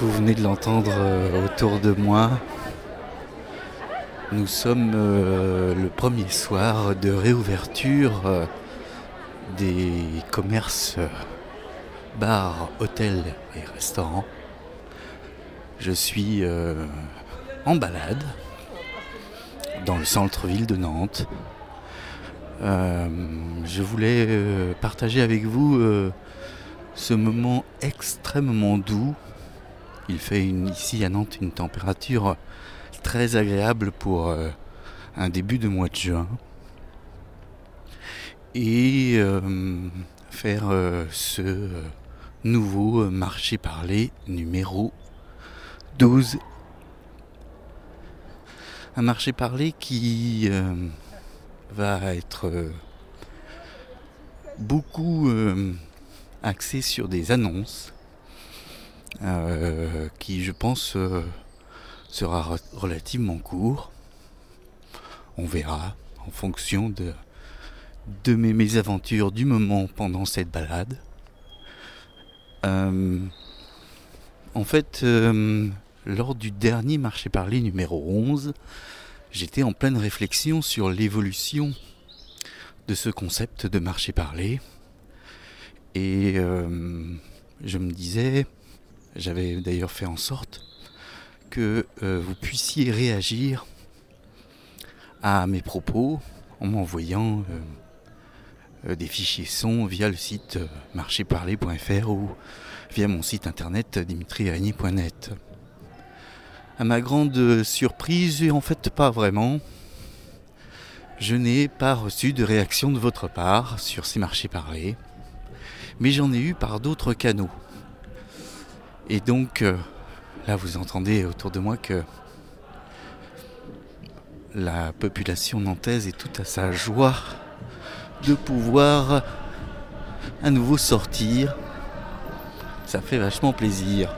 vous venez de l'entendre euh, autour de moi. Nous sommes euh, le premier soir de réouverture euh, des commerces, bars, hôtels et restaurants. Je suis en balade dans le centre-ville de Nantes. je voulais partager avec vous ce moment extrêmement doux il fait ici à Nantes une température très agréable pour euh, un début de mois de juin. Et euh, faire euh, ce nouveau marché parlé numéro 12. Un marché parlé qui va être beaucoup axé sur des annonces euh, qui je pense euh, sera relativement court. On verra en fonction de, mes mésaventures du moment pendant cette balade. Euh, en fait, lors du dernier marché parlé numéro 11, j'étais en pleine réflexion sur l'évolution de ce concept de marché parlé. Et je me disais, j'avais d'ailleurs fait en sorte que euh, vous puissiez réagir à mes propos en m'envoyant euh, euh, des fichiers son via le site marchéparler.fr ou via mon site internet dimitriarigny.net. À ma grande surprise, et en fait pas vraiment, je n'ai pas reçu de réaction de votre part sur ces marchés parlés, mais j'en ai eu par d'autres canaux. Et donc, euh, là, vous entendez autour de moi que la population nantaise est toute à sa joie de pouvoir à nouveau sortir. Ça fait vachement plaisir.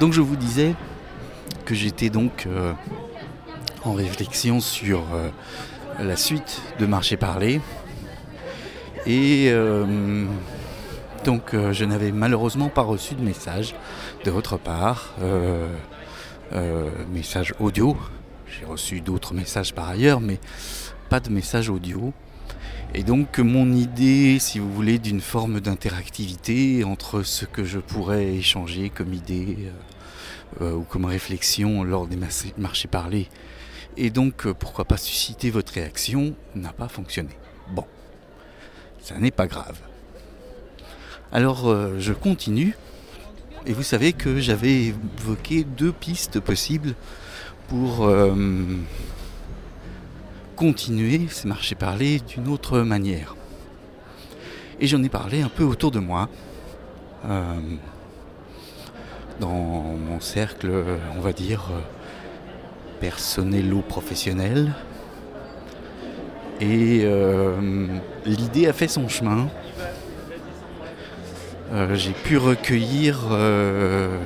Donc je vous disais que j'étais donc euh, en réflexion sur euh, la suite de Marché Parler. Et donc euh, je n'avais malheureusement pas reçu de message de votre part, euh, euh, message audio. J'ai reçu d'autres messages par ailleurs, mais pas de message audio. Et donc mon idée, si vous voulez, d'une forme d'interactivité entre ce que je pourrais échanger comme idée ou comme réflexion lors des marchés parlés, et donc pourquoi pas susciter votre réaction, n'a pas fonctionné. Bon, ça n'est pas grave. Alors euh, je continue. Et vous savez que j'avais évoqué deux pistes possibles pour euh, continuer ces marchés parlés d'une autre manière. Et j'en ai parlé un peu autour de moi, euh, dans mon cercle, on va dire, personnel ou professionnel Et l'idée a fait son chemin. Euh, j'ai pu recueillir euh,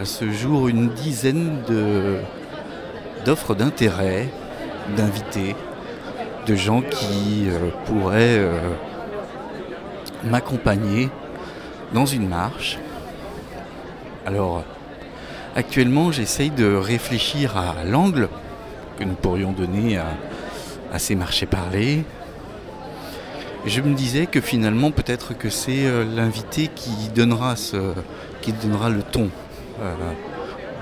à ce jour une dizaine d'offres d'intérêt, d'invités, de gens qui euh, pourraient m'accompagner dans une marche. Alors, actuellement, j'essaye de réfléchir à l'angle que nous pourrions donner à ces marchés parlés, je me disais que finalement peut-être que c'est euh, l'invité qui donnera ce, qui donnera le ton euh,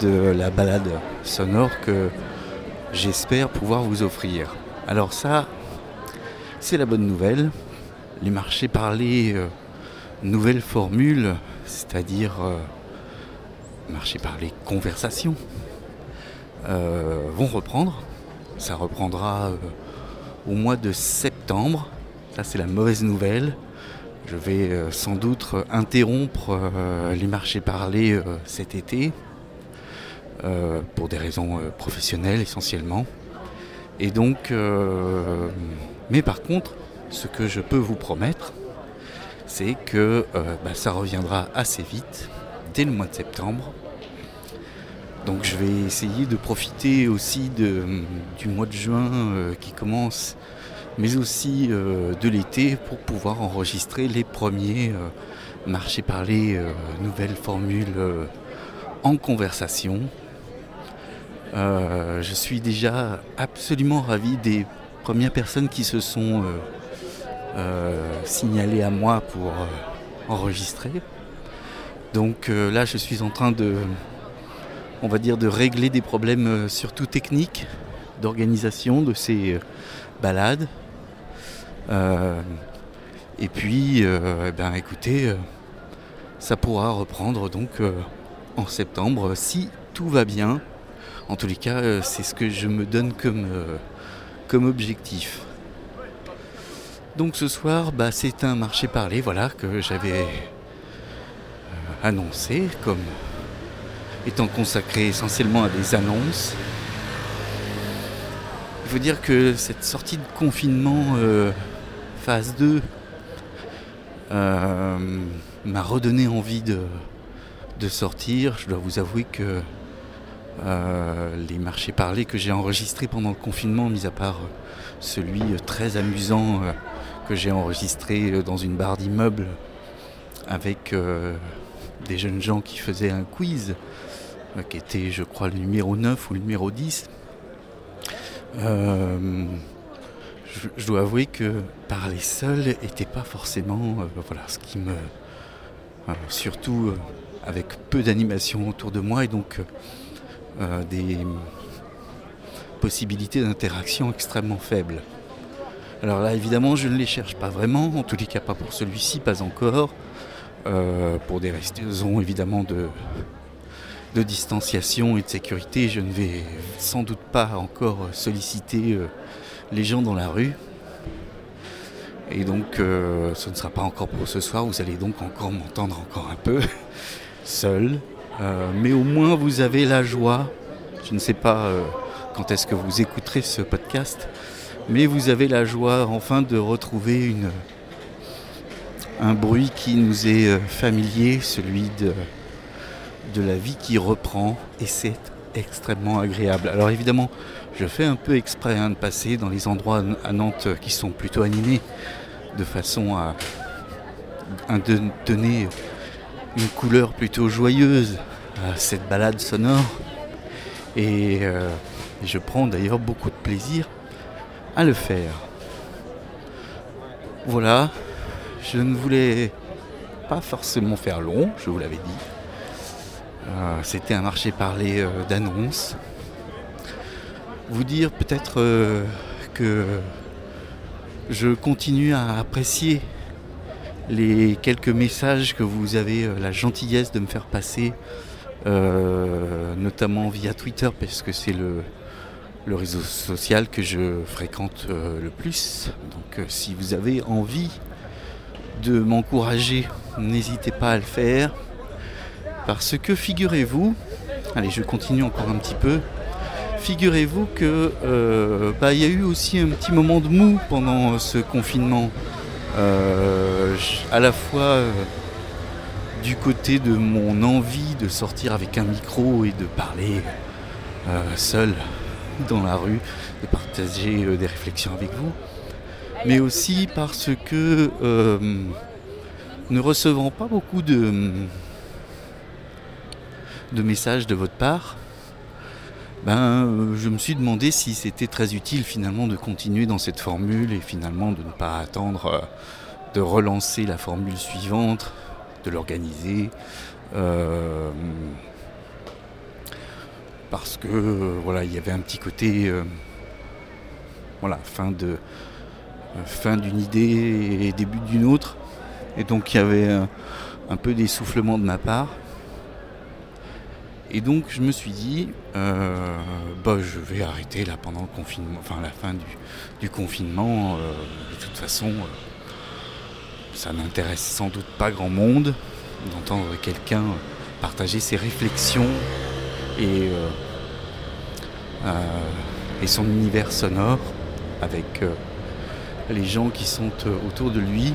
de la balade sonore que j'espère pouvoir vous offrir. Alors ça, c'est la bonne nouvelle. Les marchés parlés, euh, nouvelle formule, c'est-à-dire marché parlé conversation, vont reprendre. Ça reprendra au mois de septembre ça, c'est la mauvaise nouvelle. Je vais euh, sans doute interrompre euh, les marchés parlés euh, cet été, pour des raisons professionnelles essentiellement. Et donc, mais par contre, ce que je peux vous promettre, c'est que bah, ça reviendra assez vite, dès le mois de septembre. Donc je vais essayer de profiter aussi du mois de juin qui commence mais aussi euh, de l'été pour pouvoir enregistrer les premiers euh, marché parler, nouvelle formule en conversation. je suis déjà absolument ravi des premières personnes qui se sont signalées à moi pour enregistrer. Donc là, je suis en train de, on va dire, de régler des problèmes surtout techniques d'organisation de ces euh, balades. Euh, et puis, euh, eh ben, écoutez, ça pourra reprendre donc en septembre si tout va bien. En tous les cas, c'est ce que je me donne comme, comme objectif. Donc ce soir, bah, c'est un marché parlé voilà, que j'avais annoncé comme étant consacré essentiellement à des annonces. Il faut dire que cette sortie de confinement euh, phase 2 euh, m'a redonné envie de, sortir. Je dois vous avouer que euh, les marchés parlés que j'ai enregistrés pendant le confinement, mis à part celui très amusant que j'ai enregistré dans une barre d'immeuble avec des jeunes gens qui faisaient un quiz, qui était je crois le numéro 9 ou le numéro 10, euh, je, dois avouer que parler seul n'était pas forcément euh, voilà, ce qui me. Euh, surtout avec peu d'animation autour de moi et donc des possibilités d'interaction extrêmement faibles. Alors là, évidemment, je ne les cherche pas vraiment, en tous les cas pas pour celui-ci, pas encore, pour des raisons évidemment de, de distanciation et de sécurité, je ne vais sans doute pas encore solliciter euh, les gens dans la rue. Et donc euh, ce ne sera pas encore pour ce soir, vous allez donc encore m'entendre encore un peu seul. Euh, mais au moins vous avez la joie, je ne sais pas quand est-ce que vous écouterez ce podcast, mais vous avez la joie enfin de retrouver un bruit qui nous est familier, celui de la vie qui reprend et c'est extrêmement agréable. Alors évidemment, je fais un peu exprès hein, de passer dans les endroits à Nantes qui sont plutôt animés de façon à, donner une couleur plutôt joyeuse à cette balade sonore. Et euh, je prends d'ailleurs beaucoup de plaisir à le faire. Voilà, je ne voulais pas forcément faire long, je vous l'avais dit. Euh, c'était un marché parlé euh, d'annonces. Vous dire peut-être euh, que je continue à apprécier les quelques messages que vous avez la gentillesse de me faire passer, notamment via Twitter, parce que c'est le, réseau social que je fréquente le plus. Donc si vous avez envie de m'encourager, n'hésitez pas à le faire. Parce que figurez-vous, allez je continue encore un petit peu, figurez-vous que euh, bah, il y a eu aussi un petit moment de mou pendant ce confinement. Euh, à la fois euh, du côté de mon envie de sortir avec un micro et de parler seul dans la rue, de partager des réflexions avec vous, mais aussi parce que ne recevant pas beaucoup de de messages de votre part, ben, euh, je me suis demandé si c'était très utile finalement de continuer dans cette formule et finalement de ne pas attendre euh, de relancer la formule suivante, de l'organiser. Euh, parce que voilà, il y avait un petit côté voilà, fin de fin d'une idée et début d'une autre. Et donc il y avait un peu d'essoufflement de ma part. Et donc je me suis dit, euh, bah, je vais arrêter là pendant le confinement, enfin la fin du, confinement. Euh, de toute façon, euh, ça n'intéresse sans doute pas grand monde d'entendre quelqu'un partager ses réflexions et, et son univers sonore avec les gens qui sont autour de lui.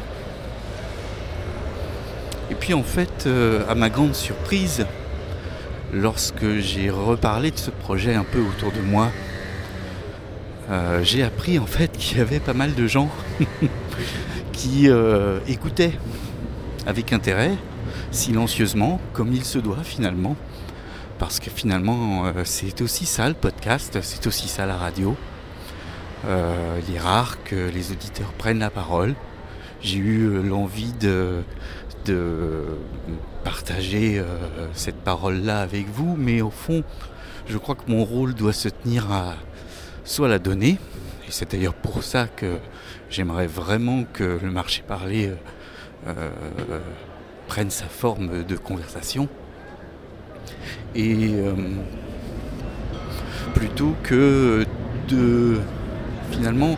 Et puis en fait, à ma grande surprise, lorsque j'ai reparlé de ce projet un peu autour de moi, euh, j'ai appris en fait qu'il y avait pas mal de gens qui euh, écoutaient avec intérêt, silencieusement, comme il se doit finalement. Parce que finalement, euh, c'est aussi ça le podcast, c'est aussi ça la radio. Il est rare que les auditeurs prennent la parole. J'ai eu euh, l'envie de, partager cette parole-là avec vous, mais au fond, je crois que mon rôle doit se tenir à soit la donner, et c'est d'ailleurs pour ça que j'aimerais vraiment que le marché parlé prenne sa forme de conversation. Et euh, plutôt que de finalement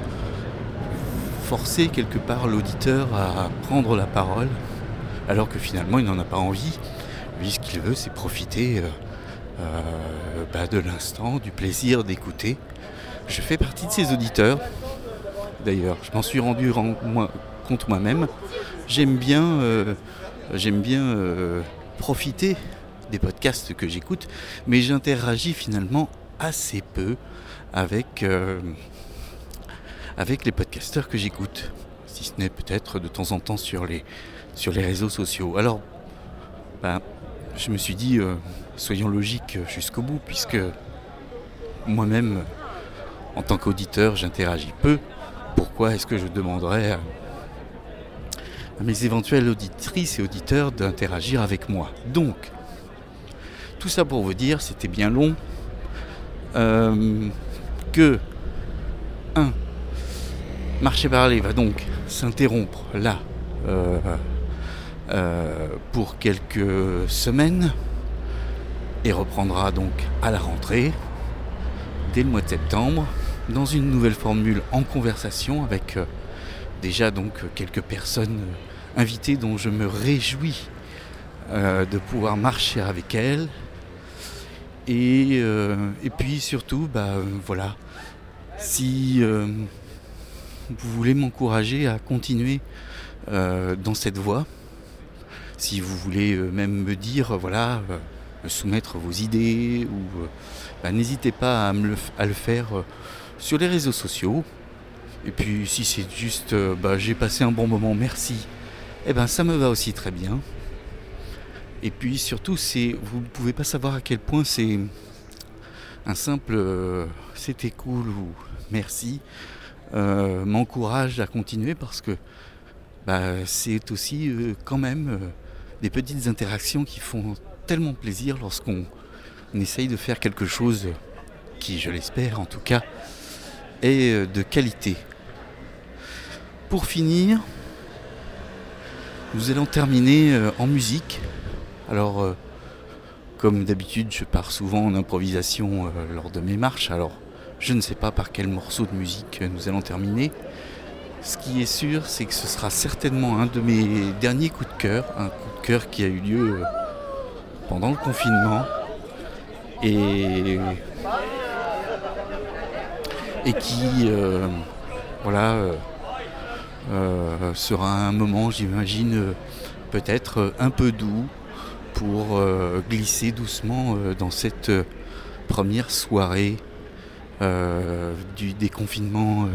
forcer quelque part l'auditeur à prendre la parole, alors que finalement il n'en a pas envie. Lui, ce qu'il veut, c'est profiter euh, euh, bah, de l'instant, du plaisir d'écouter. Je fais partie de ces auditeurs. D'ailleurs, je m'en suis rendu compte moi-même. J'aime bien j'aime bien euh, profiter des podcasts que j'écoute, mais j'interagis finalement assez peu avec, euh, avec les podcasteurs que j'écoute, si ce n'est peut-être de temps en temps sur les, sur les réseaux sociaux. Alors, ben, je me suis dit, euh, soyons logiques jusqu'au bout, puisque moi-même, en tant qu'auditeur, j'interagis peu. Pourquoi est-ce que je demanderais à mes éventuelles auditrices et auditeurs d'interagir avec moi? Donc, tout ça pour vous dire, c'était bien long, euh, que 1. Marché parler va donc s'interrompre là euh, euh, pour quelques semaines et reprendra donc à la rentrée dès le mois de septembre dans une nouvelle formule en conversation avec déjà donc quelques personnes euh, invitées dont je me réjouis euh, de pouvoir marcher avec elles. Et, euh, puis surtout, bah, voilà, si vous voulez m'encourager à continuer dans cette voie, si vous voulez même me dire, voilà, me soumettre vos idées, ou bah, n'hésitez pas à, me le faire sur les réseaux sociaux. Et puis si c'est juste euh, bah, j'ai passé un bon moment, merci, eh ben ça me va aussi très bien. Et puis surtout vous ne pouvez pas savoir à quel point c'est un simple euh, c'était cool ou merci euh, m'encourage à continuer parce que bah, c'est aussi quand même des petites interactions qui font tellement plaisir lorsqu'on essaye de faire quelque chose qui, je l'espère en tout cas, est de qualité. Pour finir, nous allons terminer euh, en musique. Alors, euh, comme d'habitude, je pars souvent en improvisation euh, lors de mes marches. Je ne sais pas par quel morceau de musique nous allons terminer. Ce qui est sûr, c'est que ce sera certainement un de mes derniers coups de cœur, un coup de cœur qui a eu lieu pendant le confinement et, qui, voilà, euh, sera un moment, j'imagine, euh, peut-être euh, un peu doux pour glisser doucement dans cette première soirée du déconfinement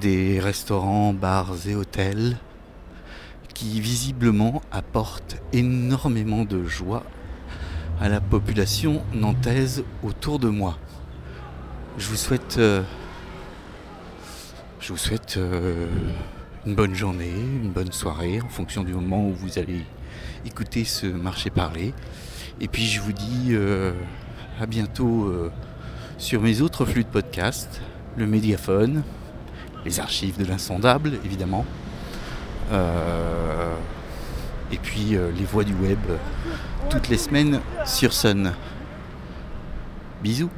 des restaurants, bars et hôtels qui visiblement apportent énormément de joie à la population nantaise autour de moi. Je vous souhaite je vous souhaite euh, une bonne journée, une bonne soirée en fonction du moment où vous allez écouter ce marché parler. Et puis je vous dis euh, à bientôt euh, sur mes autres flux de podcast, le médiaphone, les archives de l'insondable évidemment, et puis les voix du web toutes les semaines sur Sun. Bisous